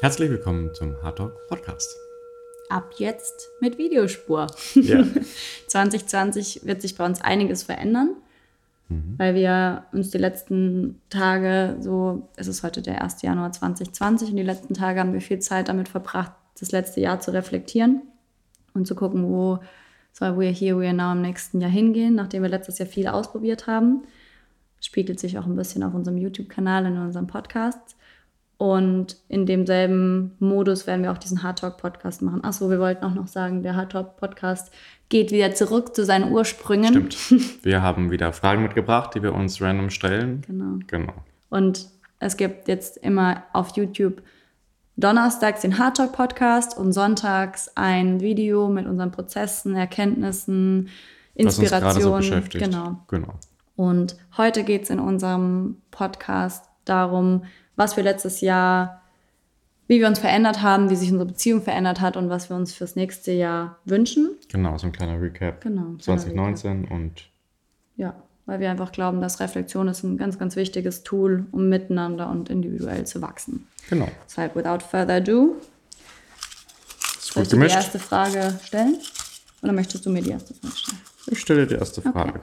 Herzlich willkommen zum Hard Talk Podcast. Ab jetzt mit Videospur. Ja. 2020 wird sich bei uns einiges verändern, Mhm. weil wir uns die letzten Tage so, es ist heute der 1. Januar 2020 und die letzten Tage haben wir viel Zeit damit verbracht, das letzte Jahr zu reflektieren und zu gucken, wo soll We're Here, We're Now im nächsten Jahr hingehen, nachdem wir letztes Jahr viel ausprobiert haben. Spiegelt sich auch ein bisschen auf unserem YouTube-Kanal, in unserem Podcast. Und in demselben Modus werden wir auch diesen Hard Talk Podcast machen. Achso, wir wollten auch noch sagen, der Hard Talk Podcast geht wieder zurück zu seinen Ursprüngen. Stimmt. Wir haben wieder Fragen mitgebracht, die wir uns random stellen. Genau. Genau. Und es gibt jetzt immer auf YouTube donnerstags den Hard Talk Podcast und sonntags ein Video mit unseren Prozessen, Erkenntnissen, so Inspirationen. beschäftigt. genau. Genau. Und heute geht es in unserem Podcast darum, was wir letztes Jahr, wie wir uns verändert haben, wie sich unsere Beziehung verändert hat und was wir uns fürs nächste Jahr wünschen. Genau, so ein kleiner Recap. Genau. 2019 und Ja, weil wir einfach glauben, dass Reflexion ist ein ganz, ganz wichtiges Tool, um miteinander und individuell zu wachsen. genau. Deshalb, without further ado, soll ich dir die erste Frage stellen? Oder möchtest du mir die erste Frage stellen? Ich stelle die erste Frage.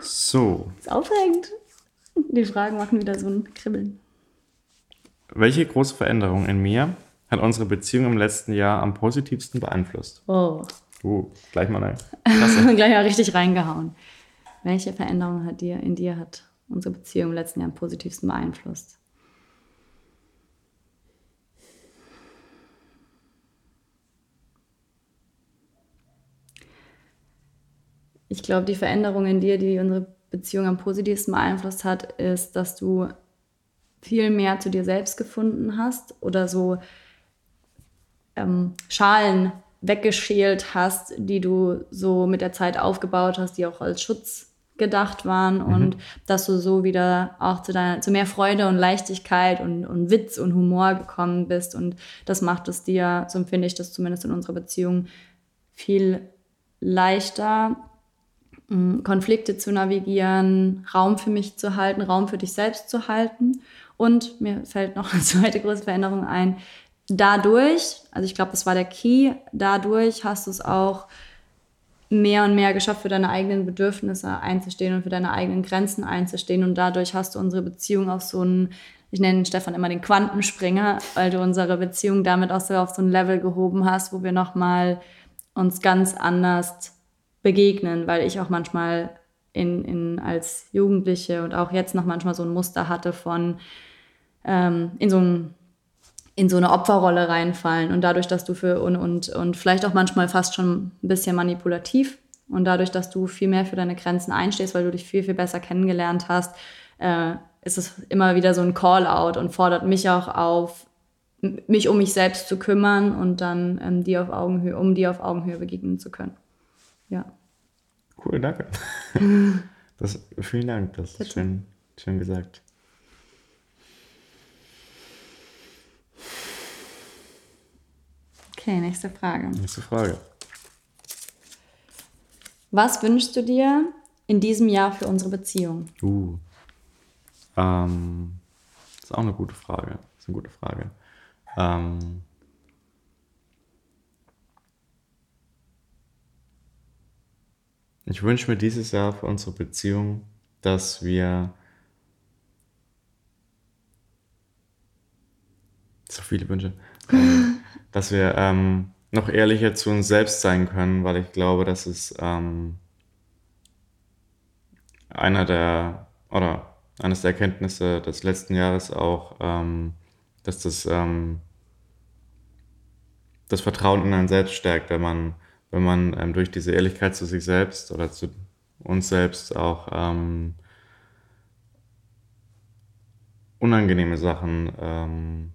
So, Ist aufregend. Die Fragen machen wieder so ein Kribbeln. welche große Veränderung in mir hat unsere Beziehung im letzten Jahr am positivsten beeinflusst? Oh, Uh, gleich mal eine. gleich mal richtig reingehauen. Welche Veränderung hat dir, in dir hat unsere Beziehung im letzten Jahr am positivsten beeinflusst? Ich glaube, die Veränderung in dir, die unsere Beziehung am positivsten beeinflusst hat, ist, dass du viel mehr zu dir selbst gefunden hast oder so ähm, Schalen weggeschält hast, die du so mit der Zeit aufgebaut hast, die auch als Schutz gedacht waren und dass du so wieder auch zu deiner, zu mehr Freude und Leichtigkeit und, und Witz und Humor gekommen bist und das macht es dir, so empfinde ich das zumindest in unserer Beziehung, viel leichter, Konflikte zu navigieren, Raum für mich zu halten, Raum für dich selbst zu halten. Und mir fällt noch eine zweite große Veränderung ein. Dadurch, also ich glaube, das war der Key, dadurch hast du es auch mehr und mehr geschafft, für deine eigenen Bedürfnisse einzustehen und für deine eigenen Grenzen einzustehen. Und dadurch hast du unsere Beziehung auf so einen, ich nenne Stefan immer den Quantenspringer, weil du unsere Beziehung damit auch so auf so ein Level gehoben hast, wo wir nochmal uns ganz anders begegnen, weil ich auch manchmal in, in, als Jugendliche und auch jetzt noch manchmal so ein Muster hatte von ähm, in so ein in so eine Opferrolle reinfallen und dadurch, dass du für und, und, und vielleicht auch manchmal fast schon ein bisschen manipulativ und dadurch, dass du viel mehr für deine Grenzen einstehst, weil du dich viel, viel besser kennengelernt hast, äh, ist es immer wieder so ein Call-out und fordert mich auch auf, mich um mich selbst zu kümmern und dann ähm, die auf Augenhöhe, um die auf Augenhöhe begegnen zu können. Ja. Cool, danke. Das, vielen Dank, das ist schön, schön gesagt. Okay, nächste Frage. Nächste Frage. Was wünschst du dir in diesem Jahr für unsere Beziehung? Uh. Ähm, das ist auch eine gute Frage. Das ist eine gute Frage. Ähm, ich wünsche mir dieses Jahr für unsere Beziehung, dass wir so viele Wünsche, ähm, dass wir ähm, noch ehrlicher zu uns selbst sein können, weil ich glaube, dass es ähm, einer der oder eines der Erkenntnisse des letzten Jahres auch, ähm, dass das ähm, das Vertrauen in einen selbst stärkt, wenn man wenn man ähm, durch diese Ehrlichkeit zu sich selbst oder zu uns selbst auch ähm, unangenehme Sachen ähm,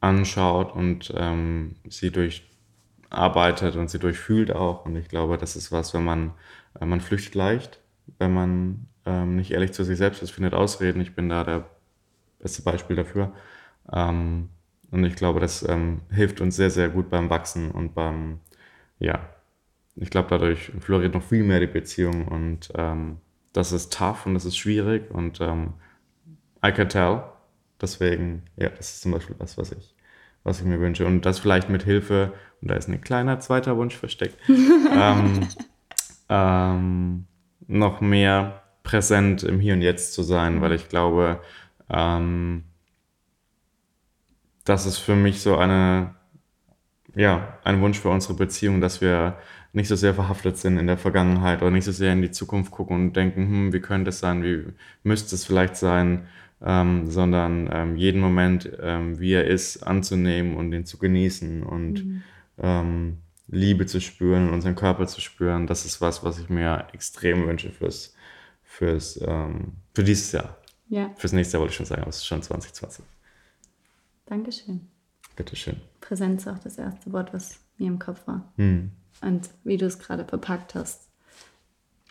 anschaut und ähm, sie durcharbeitet und sie durchfühlt auch. Und ich glaube, das ist was, wenn man, äh, man flüchtet leicht, wenn man ähm, nicht ehrlich zu sich selbst ist, findet Ausreden. Ich bin da der beste Beispiel dafür. Ähm, und ich glaube, das ähm, hilft uns sehr, sehr gut beim Wachsen und beim, ja, ich glaube, dadurch floriert noch viel mehr die Beziehung und ähm, das ist tough und das ist schwierig und ähm, I can tell. deswegen, ja, das ist zum Beispiel was, was ich, was ich mir wünsche. Und das vielleicht mit Hilfe, und da ist ein kleiner zweiter Wunsch versteckt, ähm, ähm, noch mehr präsent im Hier und Jetzt zu sein, weil ich glaube, ähm, das ist für mich so eine, ja, ein Wunsch für unsere Beziehung, dass wir nicht so sehr verhaftet sind in der Vergangenheit oder nicht so sehr in die Zukunft gucken und denken, hm, wie könnte es sein, wie müsste es vielleicht sein, ähm, sondern ähm, jeden Moment, ähm, wie er ist, anzunehmen und ihn zu genießen und mhm. Ähm, Liebe zu spüren und unseren Körper zu spüren. Das ist was, was ich mir extrem wünsche fürs, fürs, ähm, für dieses Jahr. Ja. Fürs nächste Jahr wollte ich schon sagen, aber es ist schon 2020. Dankeschön. Bitteschön. Präsenz ist auch das erste Wort, was mir im Kopf war. Hm. Und wie du es gerade verpackt hast.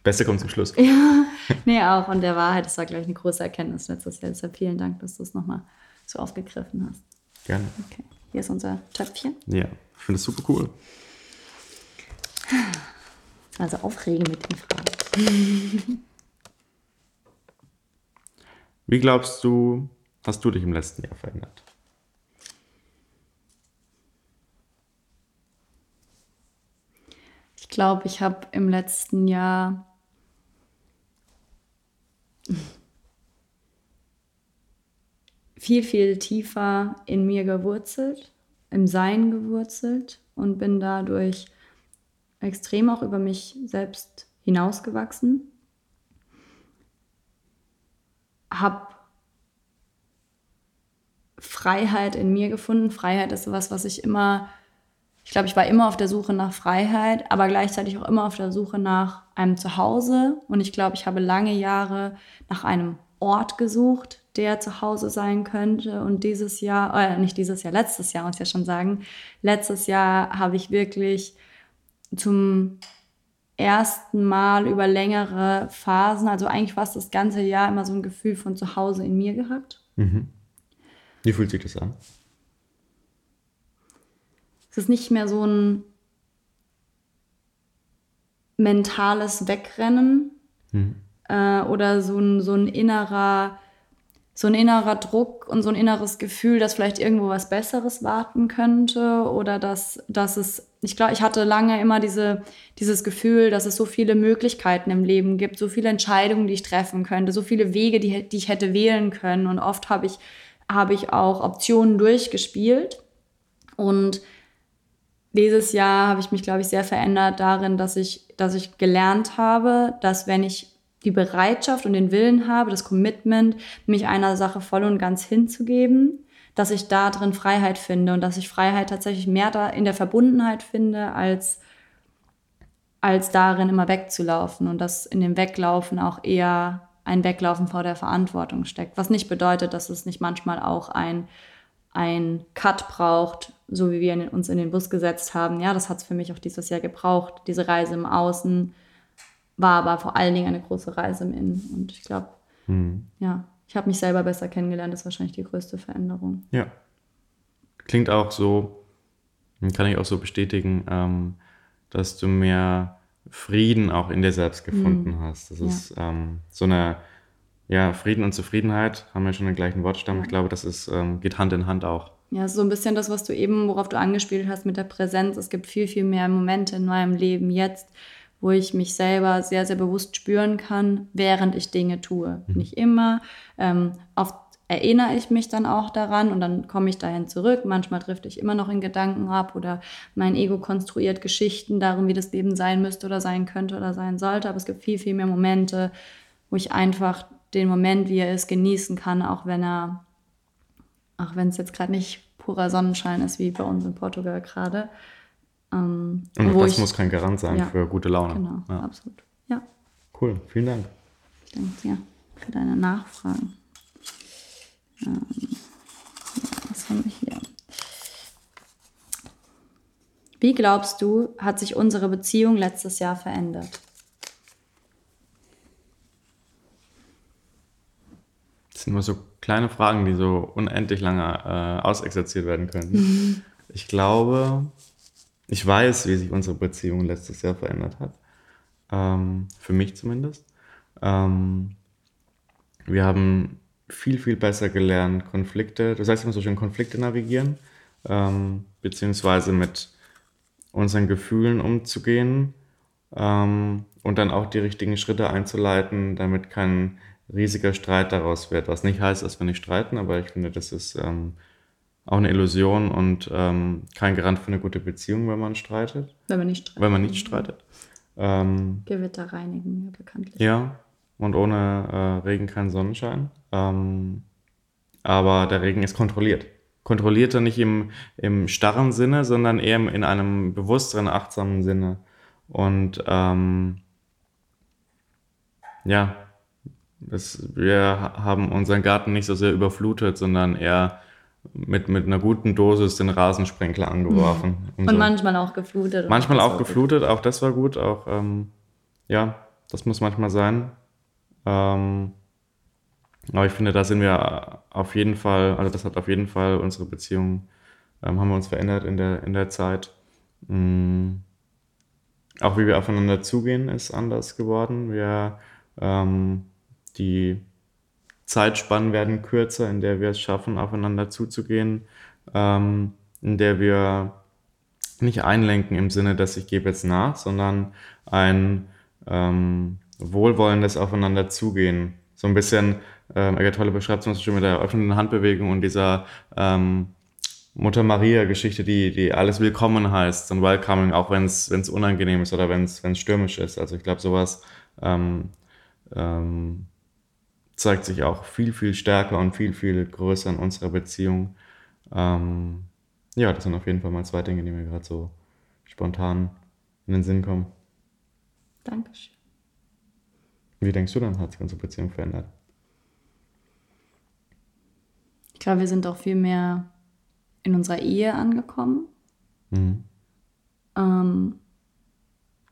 Beste kommt zum Schluss. Ja, nee, auch. Und der Wahrheit, das war, glaube ich, eine große Erkenntnis letztes Jahr. Deshalb vielen Dank, dass du es nochmal so aufgegriffen hast. Gerne. Okay, hier ist unser Töpfchen. Ja, ich finde es super cool. Also aufregen mit den Fragen. Wie glaubst du, hast du dich im letzten Jahr verändert? Glaube, ich habe im letzten Jahr viel, viel tiefer in mir gewurzelt, im Sein gewurzelt und bin dadurch extrem auch über mich selbst hinausgewachsen. Habe Freiheit in mir gefunden. Freiheit ist sowas, was ich immer ich glaube, ich war immer auf der Suche nach Freiheit, aber gleichzeitig auch immer auf der Suche nach einem Zuhause. Und ich glaube, ich habe lange Jahre nach einem Ort gesucht, der zu Hause sein könnte. Und dieses Jahr, äh, nicht dieses Jahr, letztes Jahr, muss ich ja schon sagen, letztes Jahr habe ich wirklich zum ersten Mal über längere Phasen, also eigentlich fast das ganze Jahr, immer so ein Gefühl von zu Hause in mir gehabt. Mhm. Wie fühlt sich das an? Es ist nicht mehr so ein mentales Wegrennen mhm. äh, oder so ein, so ein innerer so ein innerer Druck und so ein inneres Gefühl, dass vielleicht irgendwo was Besseres warten könnte oder dass, dass es, ich glaube, ich hatte lange immer diese, dieses Gefühl, dass es so viele Möglichkeiten im Leben gibt, so viele Entscheidungen, die ich treffen könnte, so viele Wege, die, die ich hätte wählen können und oft habe ich, habe ich auch Optionen durchgespielt und dieses Jahr habe ich mich, glaube ich, sehr verändert darin, dass ich, dass ich gelernt habe, dass wenn ich die Bereitschaft und den Willen habe, das Commitment, mich einer Sache voll und ganz hinzugeben, dass ich da drin Freiheit finde und dass ich Freiheit tatsächlich mehr da in der Verbundenheit finde, als, als darin immer wegzulaufen und dass in dem Weglaufen auch eher ein Weglaufen vor der Verantwortung steckt. Was nicht bedeutet, dass es nicht manchmal auch ein ein Cut braucht, so wie wir uns in den Bus gesetzt haben. Ja, das hat es für mich auch dieses Jahr gebraucht. Diese Reise im Außen war aber vor allen Dingen eine große Reise im Innen. Und ich glaube, hm. ja, ich habe mich selber besser kennengelernt. Das ist wahrscheinlich die größte Veränderung. Ja. Klingt auch so, kann ich auch so bestätigen, ähm, dass du mehr Frieden auch in dir selbst gefunden hm. hast. Das ja. ist ähm, so eine ja, Frieden und Zufriedenheit haben ja schon den gleichen Wortstamm. Ja. Ich glaube, das ist, ähm, geht Hand in Hand auch. Ja, so ein bisschen das, was du eben, worauf du angespielt hast mit der Präsenz. Es gibt viel, viel mehr Momente in meinem Leben jetzt, wo ich mich selber sehr, sehr bewusst spüren kann, während ich Dinge tue. Mhm. Nicht immer. Ähm, oft erinnere ich mich dann auch daran und dann komme ich dahin zurück. Manchmal trifft ich immer noch in Gedanken ab oder mein Ego konstruiert Geschichten darum, wie das Leben sein müsste oder sein könnte oder sein sollte. Aber es gibt viel, viel mehr Momente, wo ich einfach den Moment, wie er ist, genießen kann, auch wenn er, auch wenn es jetzt gerade nicht purer Sonnenschein ist, wie bei uns in Portugal gerade. Ähm, Und das ich, muss kein Garant sein ja, für gute Laune. Genau, ja. absolut. Ja. Cool, vielen Dank. Ich danke dir für deine Nachfragen. Ähm, was haben wir hier? Wie glaubst du, hat sich unsere Beziehung letztes Jahr verändert? Sind immer so kleine Fragen, die so unendlich lange äh, ausexerziert werden können. Mhm. Ich glaube, ich weiß, wie sich unsere Beziehung letztes Jahr verändert hat. Ähm, für mich zumindest. Ähm, wir haben viel, viel besser gelernt, Konflikte, das heißt immer so schön, Konflikte navigieren, ähm, beziehungsweise mit unseren Gefühlen umzugehen ähm, und dann auch die richtigen Schritte einzuleiten, damit kein riesiger Streit daraus wird. Was nicht heißt, dass wir nicht streiten, aber ich finde, das ist ähm, auch eine Illusion und ähm, kein Garant für eine gute Beziehung, wenn man streitet. Wenn man nicht streitet. Wenn man nicht streitet. Ähm, Gewitter reinigen, ja, bekanntlich. ja, und ohne äh, Regen kein Sonnenschein. Ähm, aber der Regen ist kontrolliert. Kontrollierter nicht im, im starren Sinne, sondern eher in einem bewussteren, achtsamen Sinne. Und ähm, ja, das, wir haben unseren Garten nicht so sehr überflutet, sondern eher mit, mit einer guten Dosis den Rasensprenkler angeworfen. Und so. manchmal auch geflutet. Manchmal auch war gut. geflutet, auch das war gut. Auch ähm, ja, das muss manchmal sein. Ähm, aber ich finde, da sind wir auf jeden Fall, also das hat auf jeden Fall unsere Beziehung, ähm, haben wir uns verändert in der, in der Zeit. Mm, auch wie wir aufeinander zugehen, ist anders geworden. Wir, ähm, die Zeitspannen werden kürzer, in der wir es schaffen, aufeinander zuzugehen, ähm, in der wir nicht einlenken im Sinne, dass ich gebe jetzt nach, sondern ein ähm, wohlwollendes Aufeinander zugehen. So ein bisschen, ähm, Tolle beschreibt es schon mit der öffnenden Handbewegung und dieser ähm, Mutter Maria-Geschichte, die, die alles willkommen heißt und welcoming, auch wenn es unangenehm ist oder wenn es stürmisch ist. Also ich glaube, sowas ähm, ähm, zeigt sich auch viel, viel stärker und viel, viel größer in unserer Beziehung. Ähm, ja, das sind auf jeden Fall mal zwei Dinge, die mir gerade so spontan in den Sinn kommen. Dankeschön. Wie denkst du dann, hat sich unsere Beziehung verändert? Ich glaube, wir sind auch viel mehr in unserer Ehe angekommen. Mhm. Ähm,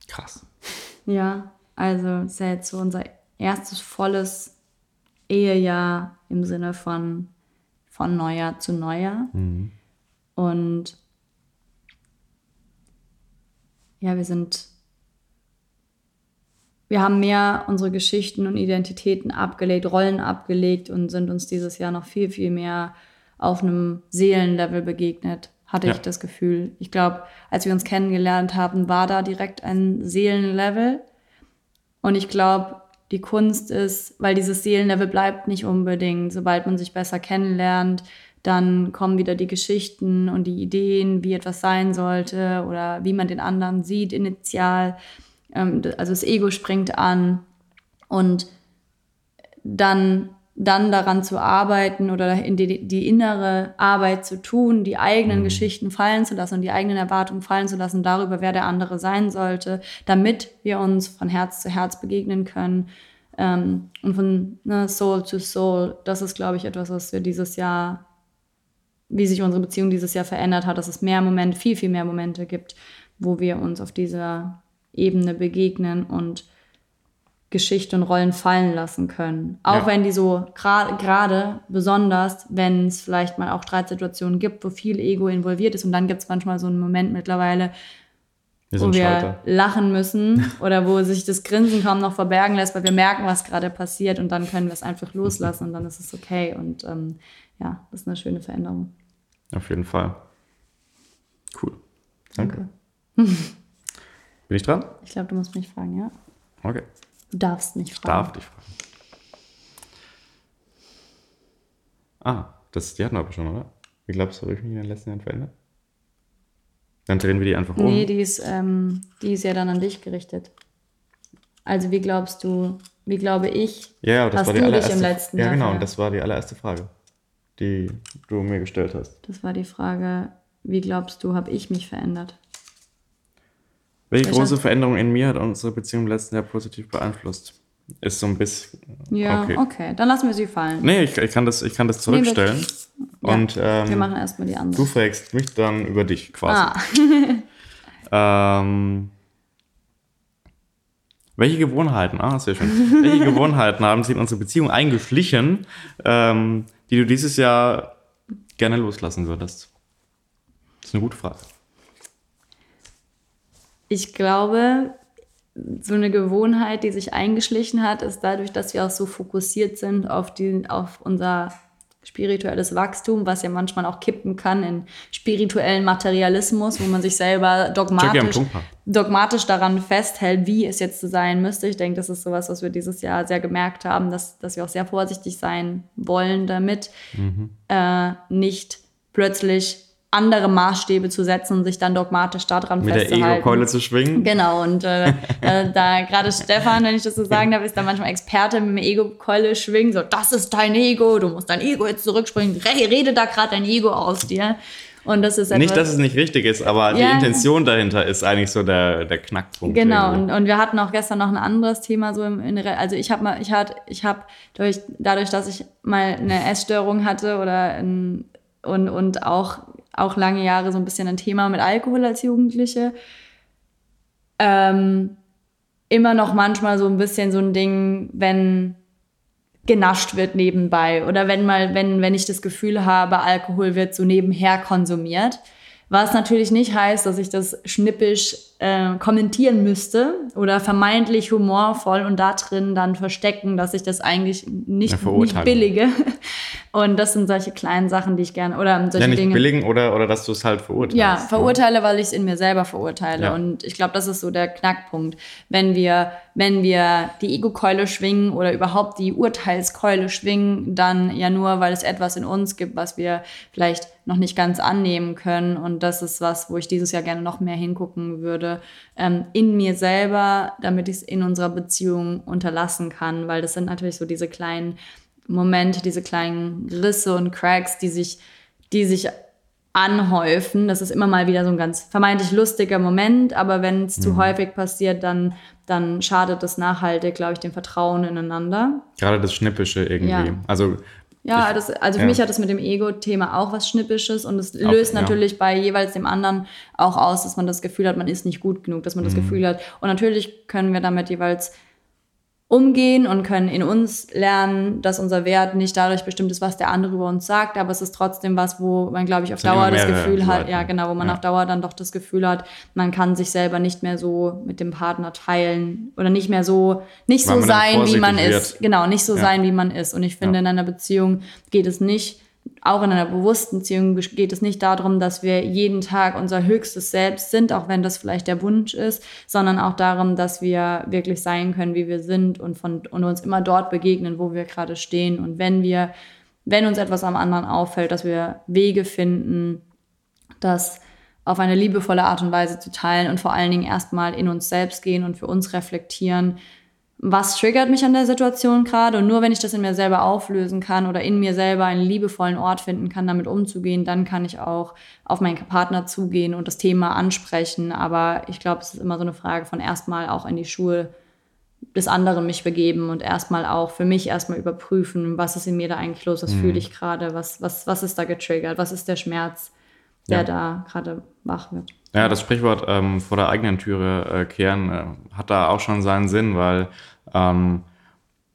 Krass. ja, also es ist ja jetzt so unser erstes volles Ehejahr im Sinne von von Neujahr zu Neujahr. Mhm. Und ja, wir sind, wir haben mehr unsere Geschichten und Identitäten abgelegt, Rollen abgelegt und sind uns dieses Jahr noch viel, viel mehr auf einem Seelenlevel begegnet, hatte Ja. ich das Gefühl. Ich glaube, als wir uns kennengelernt haben, war da direkt ein Seelenlevel. Und ich glaube, die Kunst ist, weil dieses Seelenlevel bleibt nicht unbedingt, sobald man sich besser kennenlernt, dann kommen wieder die Geschichten und die Ideen, wie etwas sein sollte oder wie man den anderen sieht initial. Ähm, Also das Ego springt an und dann, dann daran zu arbeiten oder in die, die innere Arbeit zu tun, die eigenen Geschichten fallen zu lassen und die eigenen Erwartungen fallen zu lassen darüber, wer der andere sein sollte, damit wir uns von Herz zu Herz begegnen können ähm, und von ne, Soul to Soul. Das ist, glaube ich, etwas, was wir dieses Jahr, wie sich unsere Beziehung dieses Jahr verändert hat, dass es mehr Momente, viel, viel mehr Momente gibt, wo wir uns auf dieser Ebene begegnen und Geschichte und Rollen fallen lassen können. Auch Ja. wenn die so gra- gerade, besonders, wenn es vielleicht mal auch Streitsituationen gibt, wo viel Ego involviert ist. Und dann gibt es manchmal so einen Moment mittlerweile, Wir wo wir Schalter. lachen müssen oder wo sich das Grinsen kaum noch verbergen lässt, weil wir merken, was gerade passiert und dann können wir es einfach loslassen und dann ist es okay. Und ähm, ja, das ist eine schöne Veränderung. Auf jeden Fall. Cool. Danke. Danke. Bin ich dran? Ich glaube, du musst mich fragen, ja? Okay. Du darfst Ich fragen. darf dich fragen. Ah, das, die hatten wir aber schon, oder? Wie glaubst du, habe ich mich in den letzten Jahren verändert? Dann drehen wir die einfach um. Nee, die ist, ähm, die ist ja dann an dich gerichtet. Also wie glaubst du, wie glaube ich, ja, ja, das hast war die du dich im letzten Ja, Jahr genau, ver- und das war die allererste Frage, die du mir gestellt hast. das war die Frage, wie glaubst du, habe ich mich verändert? Welche Welcher? große Veränderung in mir hat unsere Beziehung im letzten Jahr positiv beeinflusst? Ist so ein bisschen. Ja, Okay. okay, dann lassen wir sie fallen. Nee, ich, ich, kann das, ich kann das Nee, wir- zurückstellen. Ja, und wir ähm, machen erstmal die du andere. fragst mich dann über dich quasi. Ah, Ähm, welche Gewohnheiten, ah, sehr schön. welche Gewohnheiten haben sich in unsere Beziehung eingeschlichen, ähm, die du dieses Jahr gerne loslassen würdest? Das ist eine gute Frage. Ich glaube, so eine Gewohnheit, die sich eingeschlichen hat, ist dadurch, dass wir auch so fokussiert sind auf, die, auf unser spirituelles Wachstum, was ja manchmal auch kippen kann in spirituellen Materialismus, wo man sich selber dogmatisch, dogmatisch daran festhält, wie es jetzt sein müsste. Ich denke, das ist sowas, was wir dieses Jahr sehr gemerkt haben, dass, dass wir auch sehr vorsichtig sein wollen damit, mhm. äh, nicht plötzlich andere Maßstäbe zu setzen und sich dann dogmatisch daran Mit festzuhalten. Mit der Ego-Keule zu schwingen. Genau, und äh, da, da gerade Stefan, wenn ich das so sagen darf, ist da manchmal Experte mit dem Ego-Keule schwingen, so, das ist dein Ego, du musst dein Ego jetzt zurückspringen, rede da gerade dein Ego aus dir. Und das ist etwas, nicht, dass es nicht richtig ist, aber ja, die Intention dahinter ist eigentlich so der, der Knackpunkt. Genau, und, und, wir hatten auch gestern noch ein anderes Thema so im Inneren. Also ich habe mal, ich hatte, ich habe durch, dadurch, dass ich mal eine Essstörung hatte oder ein, und, und auch auch lange Jahre so ein bisschen ein Thema mit Alkohol als Jugendliche. Ähm, immer noch manchmal so ein bisschen so ein Ding, wenn genascht wird nebenbei oder wenn mal, wenn, wenn ich das Gefühl habe, Alkohol wird so nebenher konsumiert. Was natürlich nicht heißt, dass ich das schnippisch äh, kommentieren müsste oder vermeintlich humorvoll und da drin dann verstecken, dass ich das eigentlich nicht, nicht billige. Und das sind solche kleinen Sachen, die ich gerne, oder solche ja, nicht Dinge. billigen oder, oder dass du es halt verurteilst. Ja, verurteile, weil ich es in mir selber verurteile. Ja. Und ich glaube, das ist so der Knackpunkt. Wenn wir, wenn wir die Ego-Keule schwingen oder überhaupt die Urteilskeule schwingen, dann ja nur, weil es etwas in uns gibt, was wir vielleicht noch nicht ganz annehmen können. Und das ist was, wo ich dieses Jahr gerne noch mehr hingucken würde, ähm, in mir selber, damit ich es in unserer Beziehung unterlassen kann. Weil das sind natürlich so diese kleinen Momente, diese kleinen Risse und Cracks, die sich, die sich anhäufen. Das ist immer mal wieder so ein ganz vermeintlich lustiger Moment, aber wenn es mhm. zu häufig passiert, dann, dann schadet das nachhaltig, glaube ich, dem Vertrauen ineinander. Gerade das Schnippische irgendwie. Ja. Also ja, das, also für ja. mich hat das mit dem Ego-Thema auch was Schnippisches und es löst auch, natürlich ja. bei jeweils dem anderen auch aus, dass man das Gefühl hat, man ist nicht gut genug, dass man das mhm. Gefühl hat. Und natürlich können wir damit jeweils umgehen und können in uns lernen, dass unser Wert nicht dadurch bestimmt ist, was der andere über uns sagt, aber es ist trotzdem was, wo man, glaube ich, auf Dauer das Gefühl hat, ja genau, wo man ja. auf Dauer dann doch das Gefühl hat, man kann sich selber nicht mehr so mit dem Partner teilen oder nicht mehr so, nicht Weil so sein, wie man wird. ist. Genau, nicht so ja. sein, wie man ist. Und ich finde, ja. in einer Beziehung geht es nicht auch in einer bewussten Beziehung geht es nicht darum, dass wir jeden Tag unser höchstes Selbst sind, auch wenn das vielleicht der Wunsch ist, sondern auch darum, dass wir wirklich sein können, wie wir sind und, von, und uns immer dort begegnen, wo wir gerade stehen. Und wenn wir, wenn uns etwas am anderen auffällt, dass wir Wege finden, das auf eine liebevolle Art und Weise zu teilen und vor allen Dingen erstmal in uns selbst gehen und für uns reflektieren, was triggert mich an der Situation gerade und nur wenn ich das in mir selber auflösen kann oder in mir selber einen liebevollen Ort finden kann, damit umzugehen, dann kann ich auch auf meinen Partner zugehen und das Thema ansprechen. Aber ich glaube, es ist immer so eine Frage von erstmal auch in die Schuhe des anderen mich begeben und erstmal auch für mich erstmal überprüfen, was ist in mir da eigentlich los, was mhm. fühle ich gerade, was, was, was ist da getriggert, was ist der Schmerz, der ja. da gerade wach wird. Ja, das Sprichwort ähm, vor der eigenen Türe äh, kehren äh, hat da auch schon seinen Sinn, weil ähm,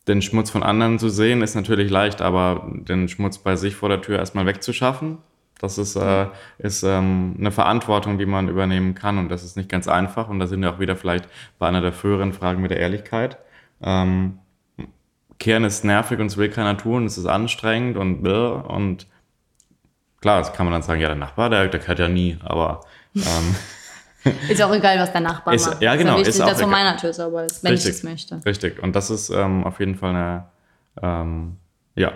den Schmutz von anderen zu sehen ist natürlich leicht, aber den Schmutz bei sich vor der Tür erstmal wegzuschaffen, das ist, äh, ist ähm, eine Verantwortung, die man übernehmen kann und das ist nicht ganz einfach und da sind wir auch wieder vielleicht bei einer der früheren Fragen mit der Ehrlichkeit. Ähm, Kehren ist nervig und es will keiner tun, es ist anstrengend und und klar, das kann man dann sagen, ja, der Nachbar, der, der kehrt ja nie, aber ähm, ist auch egal, was der Nachbar ist, macht. Ja, genau. Ist, ist auch dass vor meiner Tür sauber ist, wenn richtig, ich es möchte. Richtig. Und das ist ähm, auf jeden Fall eine, ähm, ja.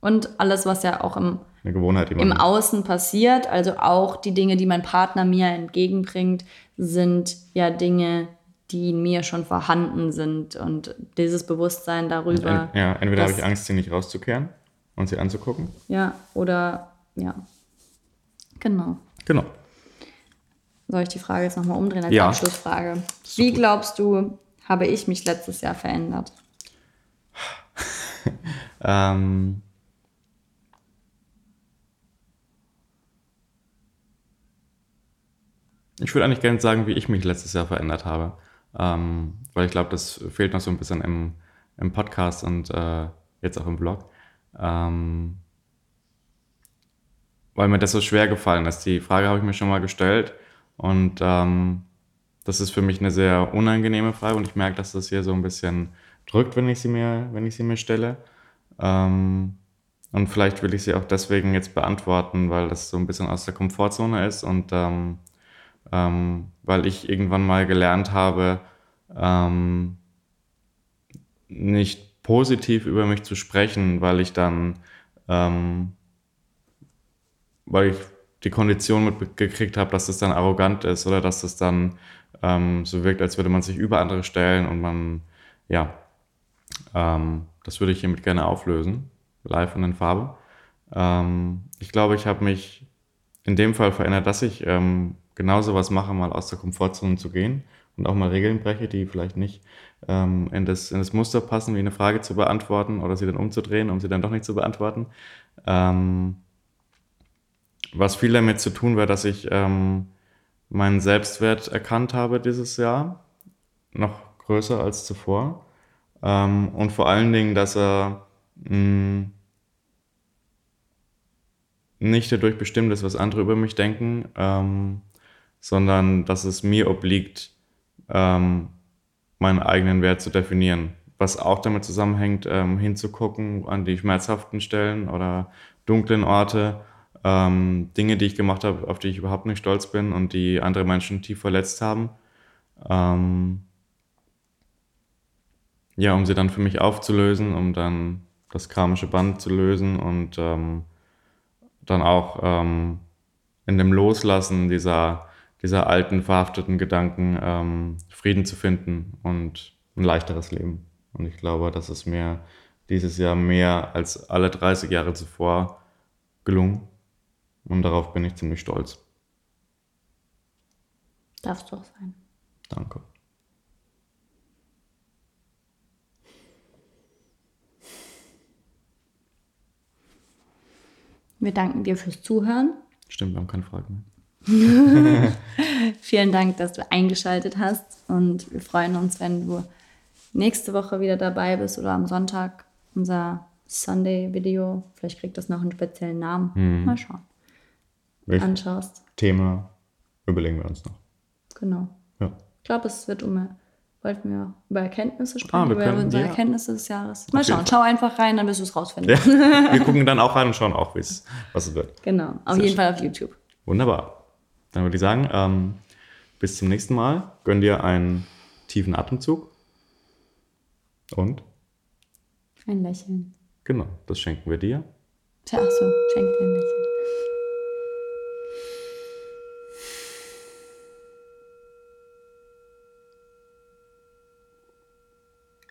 Und alles, was ja auch im, eine Gewohnheit, im Außen passiert, also auch die Dinge, die mein Partner mir entgegenbringt, sind ja Dinge, die in mir schon vorhanden sind. Und dieses Bewusstsein darüber. Ja, entweder habe ich Angst, sie nicht rauszukehren und sie anzugucken. Ja, oder ja. Genau. Genau. Soll ich die Frage jetzt nochmal umdrehen als ja. Abschlussfrage? Wie gut. glaubst du, habe ich mich letztes Jahr verändert? ähm, ich würde eigentlich gerne sagen, wie ich mich letztes Jahr verändert habe. Ähm, weil ich glaube, das fehlt noch so ein bisschen im, im Podcast und äh, jetzt auch im Blog. Ähm, weil mir das so schwer gefallen ist. Die Frage habe ich mir schon mal gestellt und ähm, das ist für mich eine sehr unangenehme Frage und ich merke, dass das hier so ein bisschen drückt, wenn ich sie mir, wenn ich sie mir stelle. Ähm, und vielleicht will ich sie auch deswegen jetzt beantworten, weil das so ein bisschen aus der Komfortzone ist und ähm, ähm, weil ich irgendwann mal gelernt habe, ähm, nicht positiv über mich zu sprechen, weil ich dann, ähm, weil ich die Kondition mitgekriegt habe, dass das dann arrogant ist oder dass das dann ähm, so wirkt, als würde man sich über andere stellen und man, ja, ähm, das würde ich hiermit gerne auflösen, live und in Farbe. Ähm, ich glaube, ich habe mich in dem Fall verändert, dass ich ähm, genauso was mache, mal aus der Komfortzone zu gehen und auch mal Regeln breche, die vielleicht nicht ähm, in, das, in das Muster passen, wie eine Frage zu beantworten oder sie dann umzudrehen, um sie dann doch nicht zu beantworten. Ähm, was viel damit zu tun war, dass ich ähm, meinen Selbstwert erkannt habe dieses Jahr, noch größer als zuvor. Ähm, und vor allen Dingen, dass er mh, mm, nicht dadurch bestimmt ist, was andere über mich denken, ähm, sondern dass es mir obliegt, ähm, meinen eigenen Wert zu definieren. Was auch damit zusammenhängt, ähm, hinzugucken an die schmerzhaften Stellen oder dunklen Orte, ähm, Dinge, die ich gemacht habe, auf die ich überhaupt nicht stolz bin und die andere Menschen tief verletzt haben. Ähm, ja, um sie dann für mich aufzulösen, um dann das karmische Band zu lösen und ähm, dann auch ähm, in dem Loslassen dieser, dieser alten, verhafteten Gedanken ähm, Frieden zu finden und ein leichteres Leben. Und ich glaube, das ist mir dieses Jahr mehr als alle 30 Jahre zuvor gelungen. Und darauf bin ich ziemlich stolz. Darfst du auch sein. Danke. Wir danken dir fürs Zuhören. Stimmt, wir haben keine Fragen mehr. Vielen Dank, dass du eingeschaltet hast und wir freuen uns, wenn du nächste Woche wieder dabei bist oder am Sonntag unser Sunday-Video. Vielleicht kriegt das noch einen speziellen Namen. Mhm. Mal schauen. Welch anschaust. Thema überlegen wir uns noch. Genau. Ja. Ich glaube, es wird um wollten wir über Erkenntnisse sprechen, ah, über können, unsere ja. Erkenntnisse des Jahres. Mal schauen, schau einfach rein, dann wirst du es rausfinden. Ja. Wir gucken dann auch rein und schauen auch, was es wird. Genau, auf Sehr jeden schön. Fall auf YouTube. Wunderbar. Dann würde ich sagen, ähm, bis zum nächsten Mal. Gönn dir einen tiefen Atemzug. Und? Ein Lächeln. Genau, das schenken wir dir. Tja, ach so, schenken wir ein Lächeln.